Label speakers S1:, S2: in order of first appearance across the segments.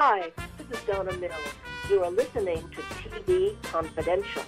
S1: Hi, this is Donna Mills. You are listening to TV Confidential.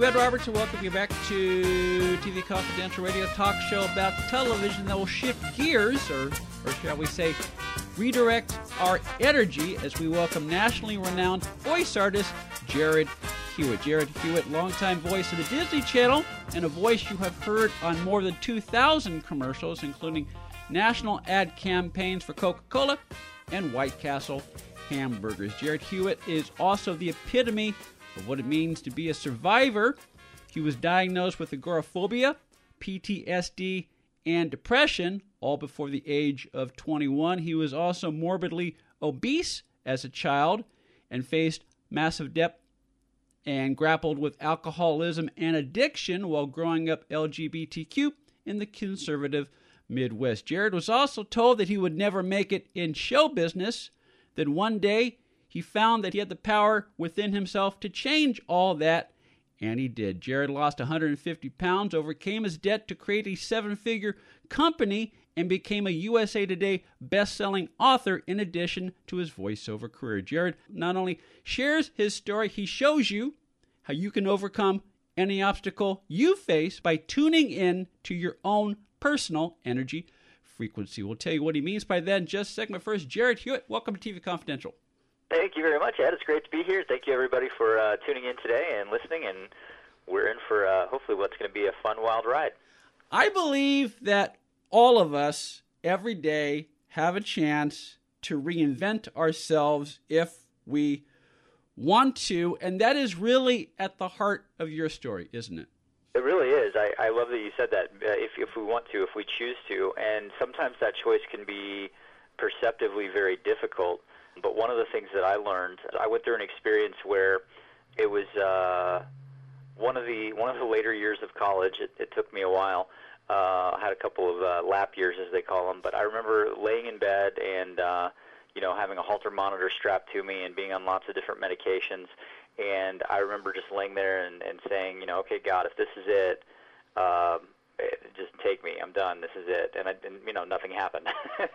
S2: Ed Robertson, and welcome you back to TV Confidential Radio Talk Show about television that will shift gears, or, or shall we say, redirect our energy as we welcome nationally renowned voice artist Jarrad Hewett. Jarrad Hewett, longtime voice of the Disney Channel, and a voice you have heard on more than 2,000 commercials, including national ad campaigns for Coca Cola and White Castle hamburgers. Jarrad Hewett is also the epitome of what it means to be a survivor. He was diagnosed with agoraphobia, PTSD, and depression, all before the age of 21. He was also morbidly obese as a child and faced massive debt and grappled with alcoholism and addiction while growing up LGBTQ in the conservative Midwest. Jarrad was also told that he would never make it in show business. Then one day he found that he had the power within himself to change all that, and he did. Jarrad lost 150 pounds, overcame his debt to create a seven figure company, and became a USA Today best-selling author in addition to his voiceover career. Jarrad not only shares his story, he shows you how you can overcome any obstacle you face by tuning in to your own personal energy frequency. We'll tell you what he means by that in just a second. But first, Jarrad Hewett, welcome to TV Confidential.
S3: Thank you very much, Ed. It's great to be here. Thank you, everybody, for uh, tuning in today and listening. And we're in for uh, hopefully what's going to be a fun, wild ride.
S2: I believe that all of us every day have a chance to reinvent ourselves if we want to. And that is really at the heart of your story, isn't it?
S3: It really is. I, I love that you said that. Uh, if, if we want to, if we choose to. And sometimes that choice can be perceptively very difficult. But one of the things that I learned, I went through an experience where it was uh, one of the one of the later years of college. It, it took me a while. Uh, I had a couple of uh, lap years, as they call them. But I remember laying in bed and uh, you know having a Holter monitor strapped to me and being on lots of different medications. And I remember just laying there and, and saying, you know, okay, God, if this is it, um, just take me. I'm done. This is it. And, I, and you know, nothing happened,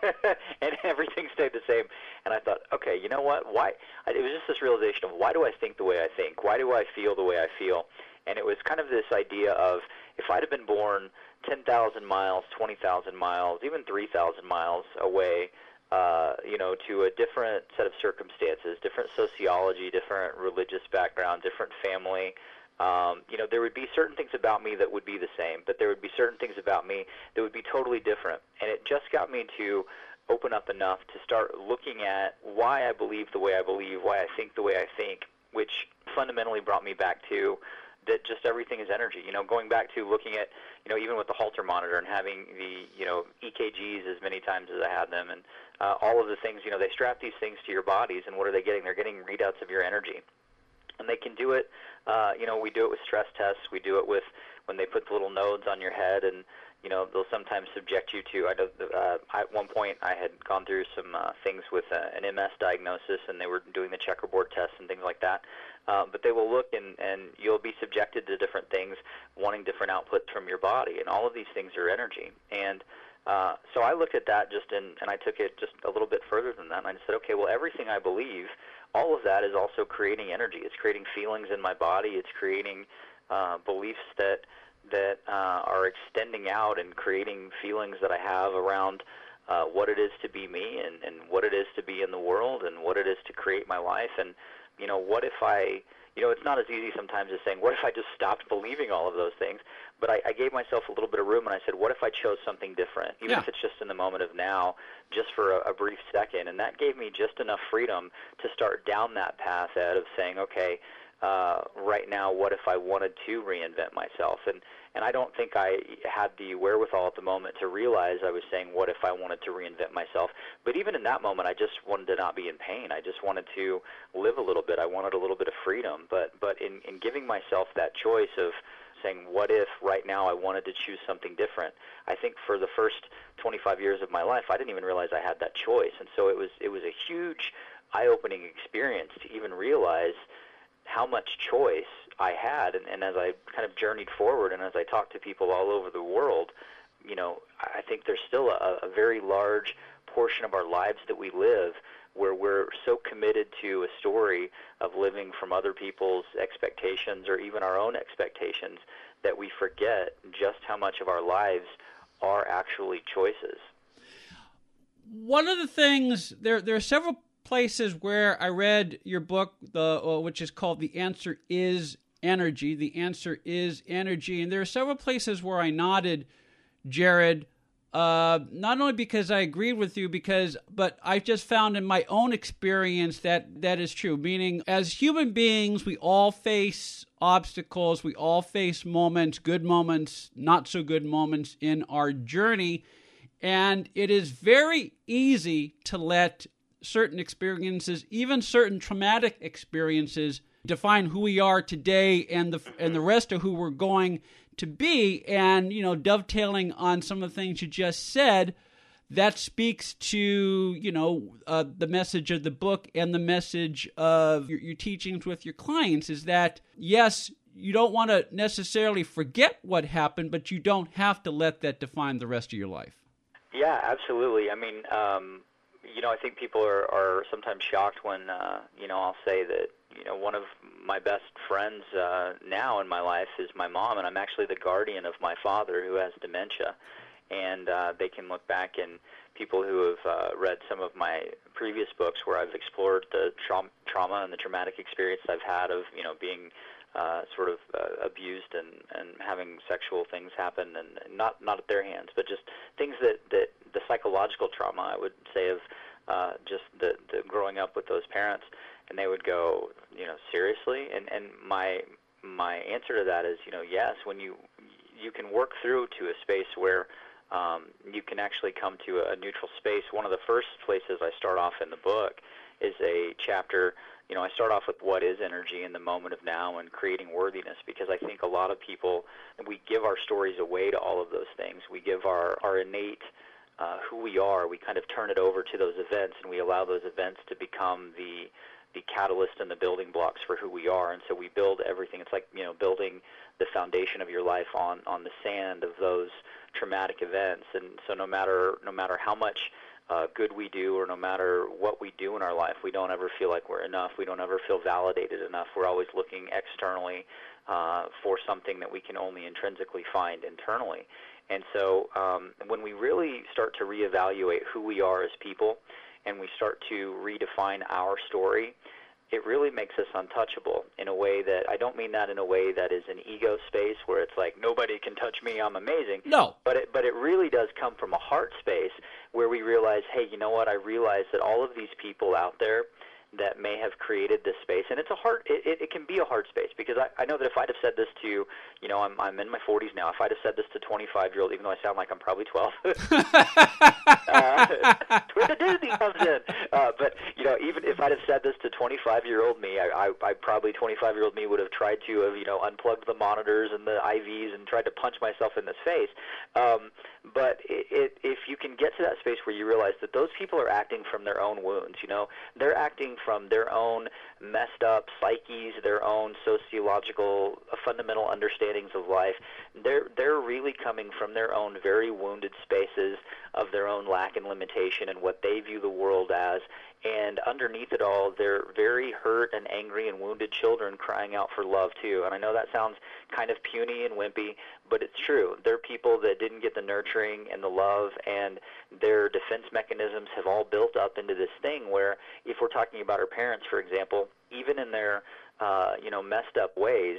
S3: and everything stayed the same. And I thought, okay, you know what? Why? It was just this realization of why do I think the way I think? Why do I feel the way I feel? And it was kind of this idea of if I'd have been born 10,000 miles, 20,000 miles, even 3,000 miles away, uh, you know, to a different set of circumstances, different sociology, different religious background, different family, um, you know, there would be certain things about me that would be the same, but there would be certain things about me that would be totally different. And it just got me to open up enough to start looking at why I believe the way I believe, why I think the way I think, which fundamentally brought me back to that just everything is energy. You know, going back to looking at, you know, even with the Holter monitor and having the, you know, EKGs as many times as I had them and uh, all of the things, you know, they strap these things to your bodies and what are they getting? They're getting readouts of your energy and they can do it. Uh, you know, we do it with stress tests. We do it with when they put the little nodes on your head, and you know they'll sometimes subject you to. I know uh, at one point I had gone through some uh, things with uh, an MS diagnosis, and they were doing the checkerboard tests and things like that. Uh, but they will look and and you'll be subjected to different things, wanting different outputs from your body, and all of these things are energy. And uh, so I looked at that just in, and I took it just a little bit further than that, and I said, okay, well everything I believe all of that is also creating energy. It's creating feelings in my body. It's creating uh, beliefs that that uh, are extending out and creating feelings that I have around uh, what it is to be me and, and what it is to be in the world and what it is to create my life. And you know, what if I you know, it's not as easy sometimes as saying, what if I just stopped believing all of those things? But I, I gave myself a little bit of room and I said, what if I chose something different, even
S2: yeah.
S3: if it's just in the moment of now, just for a, a brief second? And that gave me just enough freedom to start down that path, Ed, of saying, okay, uh, right now, what if I wanted to reinvent myself? And and I don't think I had the wherewithal at the moment to realize I was saying, what if I wanted to reinvent myself? But even in that moment, I just wanted to not be in pain. I just wanted to live a little bit. I wanted a little bit of freedom. But but in in giving myself that choice of saying, what if right now I wanted to choose something different? I think for the first 25 years of my life, I didn't even realize I had that choice, and so it was it was a huge eye-opening experience to even realize how much choice I had. And, and as I kind of journeyed forward and as I talked to people all over the world, you know, I think there's still a, a very large portion of our lives that we live where we're so committed to a story of living from other people's expectations or even our own expectations that we forget just how much of our lives are actually choices.
S2: One of the things there there are several places where I read your book, the uh, which is called "The Answer Is Energy." The answer is energy, and there are several places where I nodded, Jarrad. Uh, not only because I agreed with you, because but I just found in my own experience that that is true. Meaning, as human beings, we all face obstacles. We all face moments, good moments, not so good moments in our journey. And it is very easy to let certain experiences, even certain traumatic experiences, define who we are today and the and the rest of who we're going to be. And you know, dovetailing on some of the things you just said, that speaks to you know uh, the message of the book and the message of your, your teachings with your clients is that yes you don't want to necessarily forget what happened but you don't have to let that define the rest of your life
S3: yeah absolutely i mean um, you know i think people are, are sometimes shocked when uh, you know i'll say that you know one of my best friends uh, now in my life is my mom and i'm actually the guardian of my father who has dementia. And uh, they can look back and people who have uh, read some of my previous books where I've explored the tra- trauma and the traumatic experience I've had of you know being uh, sort of uh, abused and and having sexual things happen and, not not at their hands but just things that that the psychological trauma I would say of uh, just the the growing up with those parents and they would go you know seriously and and my my answer to that is you know yes when you you can work through to a space where um, you can actually come to a neutral space. One of the first places I start off in the book is a chapter. You know, I start off with what is energy in the moment of now and creating worthiness because I think a lot of people we give our stories away to all of those things. We give our our innate uh, who we are. We kind of turn it over to those events and we allow those events to become the the catalyst and the building blocks for who we are. And so we build everything. It's like you know building the foundation of your life on on the sand of those traumatic events. And so no matter no matter how much uh, good we do or no matter what we do in our life, we don't ever feel like we're enough. We don't ever feel validated enough. We're always looking externally uh, for something that we can only intrinsically find internally. And so um, when we really start to reevaluate who we are as people and we start to redefine our story, it really makes us untouchable in a way that I don't mean that in a way that is an ego space where it's like nobody can touch me, I'm amazing.
S2: No.
S3: But it but it really does come from a heart space where we realize, hey, you know what? I realize that all of these people out there that may have created this space. And it's a hard, it, it, it can be a hard space because I, I know that if I'd have said this to, you know, I'm, I'm in my 40s now. If I'd have said this to 25 year old, even though I sound like I'm probably 12, uh, where the Disney comes in. Uh, but you know, even if I'd have said this to 25 year old me, I, I, I probably 25 year old me would have tried to have, you know, unplugged the monitors and the IVs and tried to punch myself in the face. Um, but it, it, if you can get to that space where you realize that those people are acting from their own wounds, you know, they're acting from their own messed up psyches, their own sociological uh, fundamental understandings of life. They're they're really coming from their own very wounded spaces of their own lack and limitation and what they view the world as. And underneath it all, they're very hurt and angry and wounded children crying out for love too. And I know that sounds kind of puny and wimpy, but it's true. They're people that didn't get the nurturing and the love, and their defense mechanisms have all built up into this thing where, if we're talking about our parents, for example, even in their uh, you know messed up ways,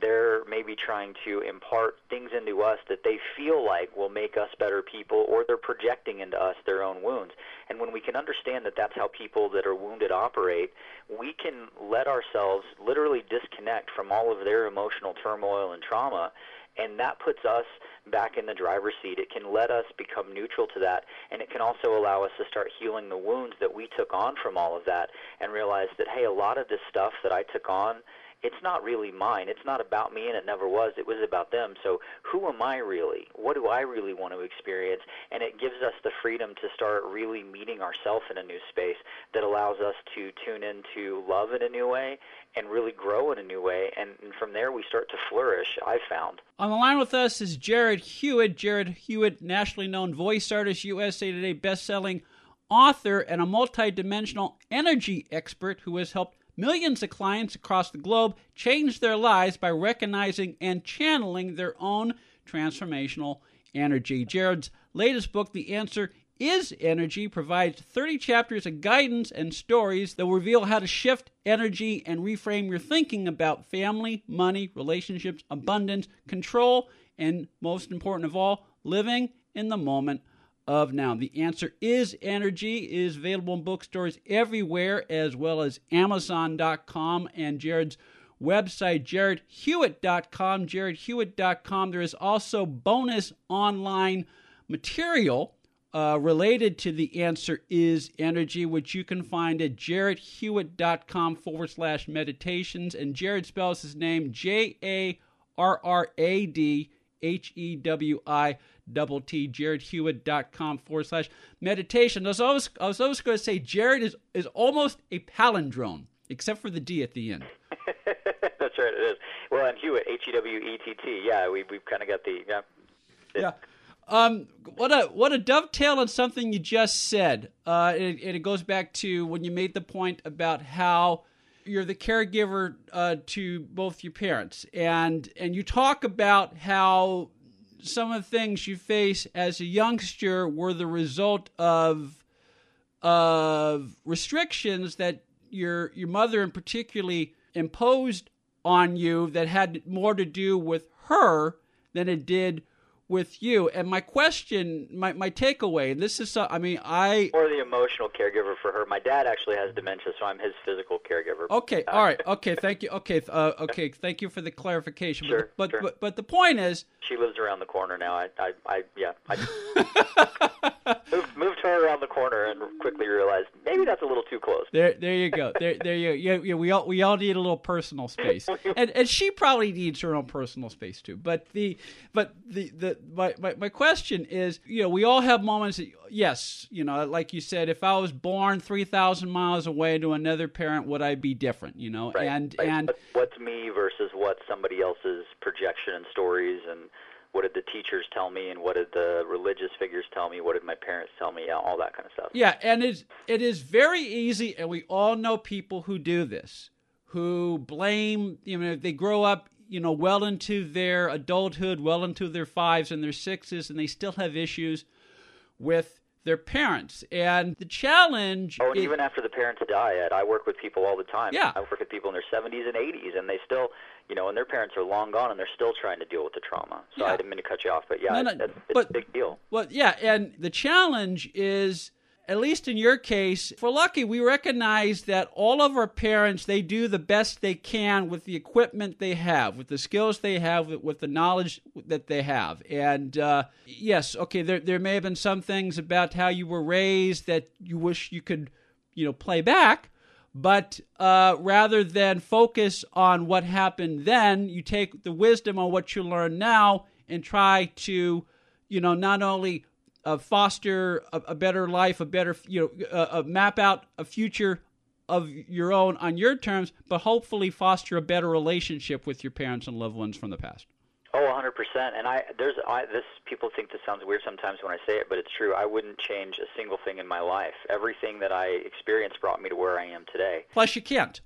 S3: they're maybe trying to impart things into us that they feel like will make us better people, or they're projecting into us their own wounds. And when we can understand that that's how people that are wounded operate, we can let ourselves literally disconnect from all of their emotional turmoil and trauma. And that puts us back in the driver's seat. It can let us become neutral to that, and it can also allow us to start healing the wounds that we took on from all of that and realize that, hey, a lot of this stuff that I took on it's not really mine. It's not about me, and it never was. It was about them. So who am I really? What do I really want to experience? And it gives us the freedom to start really meeting ourselves in a new space that allows us to tune into love in a new way and really grow in a new way. And, and from there, we start to flourish, I've found.
S2: On the line with us is Jarrad Hewett. Jarrad Hewett, nationally known voice artist, USA Today best-selling author and a multidimensional energy expert who has helped millions of clients across the globe change their lives by recognizing and channeling their own transformational energy. Jarrad's latest book, The Answer is Energy, provides 30 chapters of guidance and stories that will reveal how to shift energy and reframe your thinking about family, money, relationships, abundance, control, and most important of all, living in the moment of now. The answer is energy is available in bookstores everywhere as well as amazon.com and Jarrad's website jarradhewett.com jarradhewett.com there is also bonus online material uh, related to the answer is energy, which you can find at jarradhewett.com forward slash meditations. And Jarrad spells his name J A R R A D H E W I double T, jarradhewett.com forward slash meditation. I was always, I was always going to say Jarrad is, is almost a palindrome, except for the D at the end.
S3: That's right, it is. Well, and Hewett, H E W E T T. Yeah, we, we've kind of got the. Yeah.
S2: Yeah. Um, what a what a dovetail on something you just said. Uh, and, it goes back to when you made the point about how you're the caregiver uh, to both your parents, and and you talk about how some of the things you face as a youngster were the result of of restrictions that your your mother and particularly imposed on you that had more to do with her than it did with you. And my question, my, my takeaway, and this is, I mean, I.
S3: Or the emotional caregiver for her. My dad actually has dementia, so I'm his physical caregiver.
S2: Okay, uh, all right, okay, thank you. Okay, uh, okay, thank you for the clarification.
S3: Sure,
S2: but,
S3: sure.
S2: but, but the point is.
S3: She lives around the corner now. I, I, I yeah. I moved, moved her around the corner and quickly realized maybe that's a little too close.
S2: There, there you go. There, there you. Yeah, yeah. We all, we all need a little personal space, and and she probably needs her own personal space too. But the, but the the my, my, my question is, you know, we all have moments that, yes, you know, like you said, if I was born 3,000 miles away to another parent, would I be different, you know?
S3: Right,
S2: and,
S3: right.
S2: and
S3: what's me versus what somebody else's projection and stories and what did the teachers tell me and what did the religious figures tell me what did my parents tell me yeah, all that kind of stuff
S2: yeah and it's it is very easy and we all know people who do this who blame you know they grow up you know, well into their adulthood, well into their fives and their sixes, and they still have issues with their parents. And the challenge.
S3: Oh, and even after the parents die, Ed, I work with people all the time.
S2: Yeah.
S3: I work with people in their 70s and 80s, and they still, you know, and their parents are long gone, and they're still trying to deal with the trauma. So
S2: yeah.
S3: I didn't mean to cut you off, but yeah,
S2: no, no,
S3: it's, it's,
S2: but,
S3: a big deal.
S2: Well, yeah, and the challenge is at least in your case, for Lucky, we recognize that all of our parents, they do the best they can with the equipment they have, with the skills they have, with the knowledge that they have. And uh, yes, okay, there, there may have been some things about how you were raised that you wish you could, you know, play back. But uh, rather than focus on what happened then, you take the wisdom on what you learn now and try to, you know, not only uh, foster a, a, better life, a better you know, uh, map out a future of your own on your terms, but hopefully foster a better relationship with your parents and loved ones from the past.
S3: Oh, 100%. And I there's I, this people think this sounds weird sometimes when I say it, but it's true. I wouldn't change a single thing in my life. Everything that I experienced brought me to where I am today.
S2: Plus, you can't.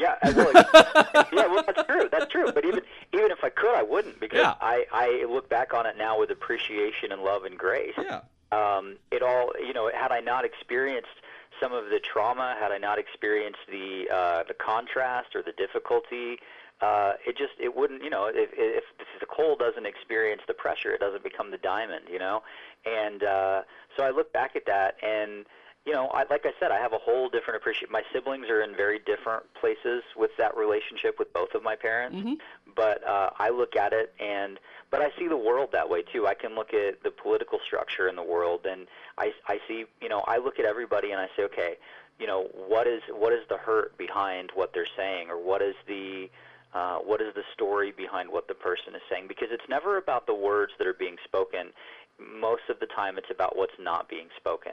S3: Yeah, well, yeah, well, that's true. That's true. But even even if I could, I wouldn't because
S2: yeah.
S3: I I look back on it now with appreciation and love and grace.
S2: Yeah.
S3: Um, it all, you know, had I not experienced some of the trauma, had I not experienced the uh, the contrast or the difficulty, uh, it just it wouldn't, you know, if, if if the coal doesn't experience the pressure, it doesn't become the diamond, you know. And uh, so I look back at that and you know, I, like I said, I have a whole different appreciation. My siblings are in very different places with that relationship with both of my parents,
S2: mm-hmm.
S3: but uh, I look at it and, but I see the world that way too. I can look at the political structure in the world, and I, I see, you know, I look at everybody and I say, okay, you know, what is what is the hurt behind what they're saying, or what is the uh, what is the story behind what the person is saying? Because it's never about the words that are being spoken most of the time it's about what's not being spoken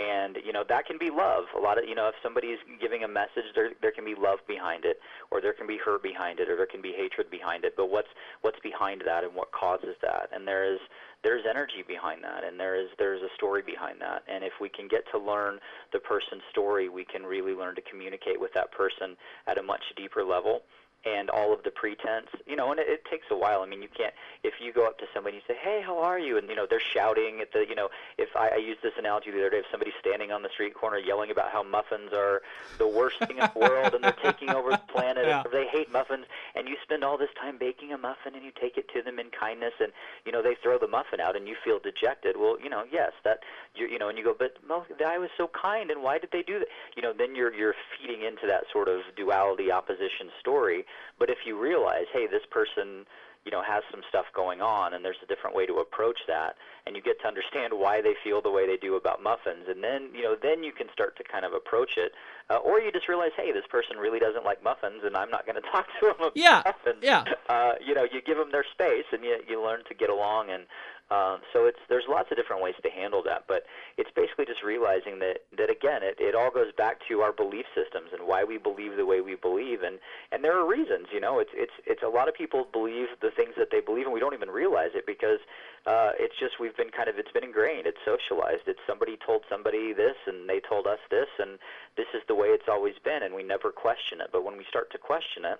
S3: and you know that can be love. A lot of you know if somebody's giving a message there there can be love behind it or there can be hurt behind it or there can be hatred behind it. But what's what's behind that and what causes that? And there is there's energy behind that and there is there's a story behind that. And if we can get to learn the person's story we can really learn to communicate with that person at a much deeper level and all of the pretense, you know, and it, it takes a while. I mean, you can't if you go up to somebody and say, "Hey, how are you?" and you know they're shouting at the, you know, if I, I used this analogy the other day, if somebody's standing on the street corner yelling about how muffins are the worst thing in the world and they're taking over the planet, yeah. and they hate muffins, and you spend all this time baking a muffin and you take it to them in kindness, and you know they throw the muffin out and you feel dejected. Well, you know, yes, that you you know, and you go, but well, I was so kind, and why did they do that? You know, then you're you're feeding into that sort of duality opposition story but if you realize, hey, this person, you know, has some stuff going on, and there's a different way to approach that, and you get to understand why they feel the way they do about muffins, and then, you know, then you can start to kind of approach it, uh, or you just realize, hey, this person really doesn't like muffins, and I'm not going to talk to them about
S2: yeah,
S3: muffins.
S2: Yeah.
S3: Uh, you know, you give them their space, and you you learn to get along, and um, so it's there's lots of different ways to handle that, but it's basically just realizing that that again it, it all goes back to our belief systems and why we believe the way we believe, and and there are reasons. You know, it's it's it's a lot of people believe the things that they believe, and we don't even realize it because uh, it's just we've been kind of it's been ingrained, it's socialized. It's somebody told somebody this, and they told us this, and this is the way it's always been, and we never question it. But when we start to question it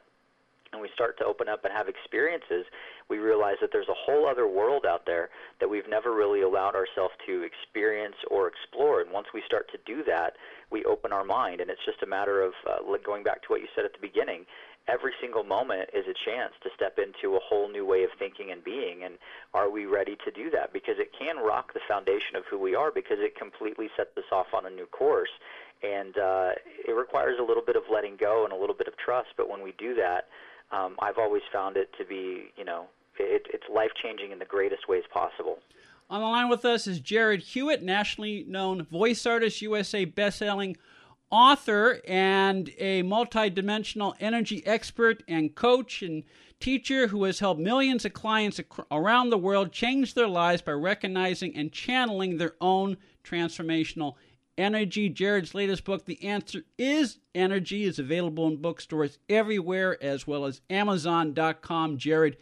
S3: and we start to open up and have experiences, we realize that there's a whole other world out there that we've never really allowed ourselves to experience or explore. And once we start to do that, we open our mind. And it's just a matter of uh, going back to what you said at the beginning. Every single moment is a chance to step into a whole new way of thinking and being. And are we ready to do that? Because it can rock the foundation of who we are because it completely sets us off on a new course. And uh, it requires a little bit of letting go and a little bit of trust. But when we do that, um, I've always found it to be, you know, it, it's life changing in the greatest ways possible.
S2: On the line with us is Jarrad Hewett, nationally known voice artist, USA best-selling author, and a multidimensional energy expert and coach and teacher who has helped millions of clients around the world change their lives by recognizing and channeling their own transformational Energy. Jarrad's latest book, The Answer is Energy, is available in bookstores everywhere as well as Amazon.com. Jarrad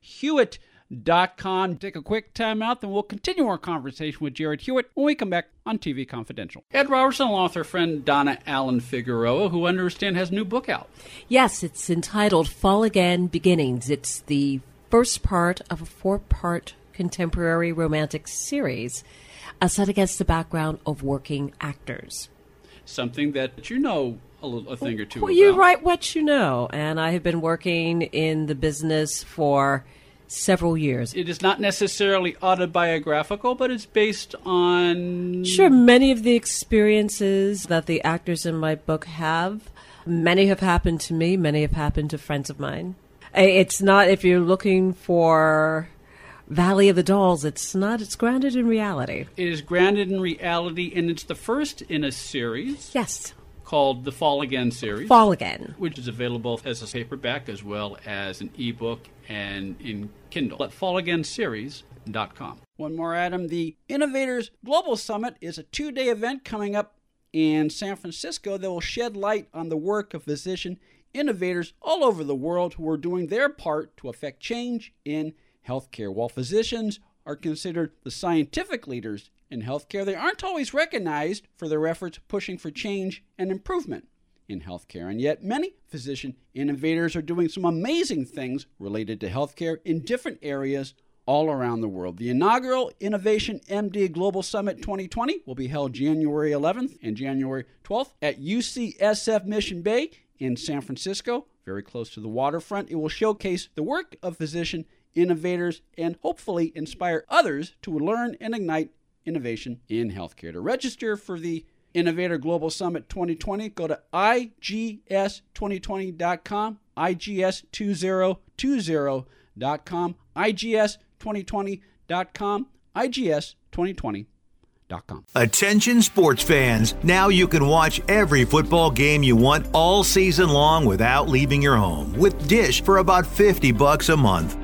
S2: Hewett.com. Take a quick time out, then we'll continue our conversation with Jarrad Hewett when we come back on TV Confidential. Ed Robertson, along with friend Donna Allen Figueroa, who I understand has a new book out.
S4: Yes, it's entitled Fall Again Beginnings. It's the first part of a four part contemporary romantic series uh, set against the background of working actors.
S2: Something that you know a, little, a thing or two
S4: well,
S2: about.
S4: you write what you know, and I have been working in the business for several years.
S2: It is not necessarily autobiographical, but it's based on.
S4: Sure, many of the experiences that the actors in my book have, many have happened to me, many have happened to friends of mine. It's not, if you're looking for Valley of the Dolls. It's not, it's grounded in reality.
S2: It is grounded in reality, and it's the first in a series.
S4: Yes.
S2: Called the Fall Again series.
S4: Fall Again.
S2: Which is available as a paperback as well as an ebook and in Kindle at fallagainseries.com. One more, Adam. The Innovators Global Summit is a two day event coming up in San Francisco that will shed light on the work of physician innovators all over the world who are doing their part to affect change in healthcare. While physicians are considered the scientific leaders in healthcare, they aren't always recognized for their efforts pushing for change and improvement in healthcare. And yet, many physician innovators are doing some amazing things related to healthcare in different areas all around the world. The inaugural Innovation MD Global Summit 2020 will be held January 11th and January 12th at UCSF Mission Bay in San Francisco, very close to the waterfront. It will showcase the work of physician innovators, and hopefully inspire others to learn and ignite innovation in healthcare. To register for the Innovator Global Summit 2020, go to igs2020.com, igs2020.com, igs2020.com, igs2020.com.
S5: Attention sports fans, now you can watch every football game you want all season long without leaving your home with Dish for about 50 bucks a month.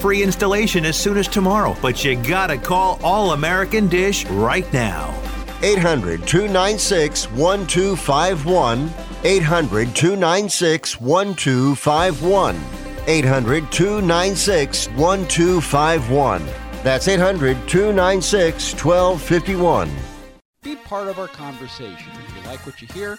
S5: free installation as soon as tomorrow. But you gotta call All American Dish right now.
S6: 800 296 1251. 800 296 1251. 800 296 1251. That's 800 296 1251.
S2: Be part of our conversation. If you like what you hear,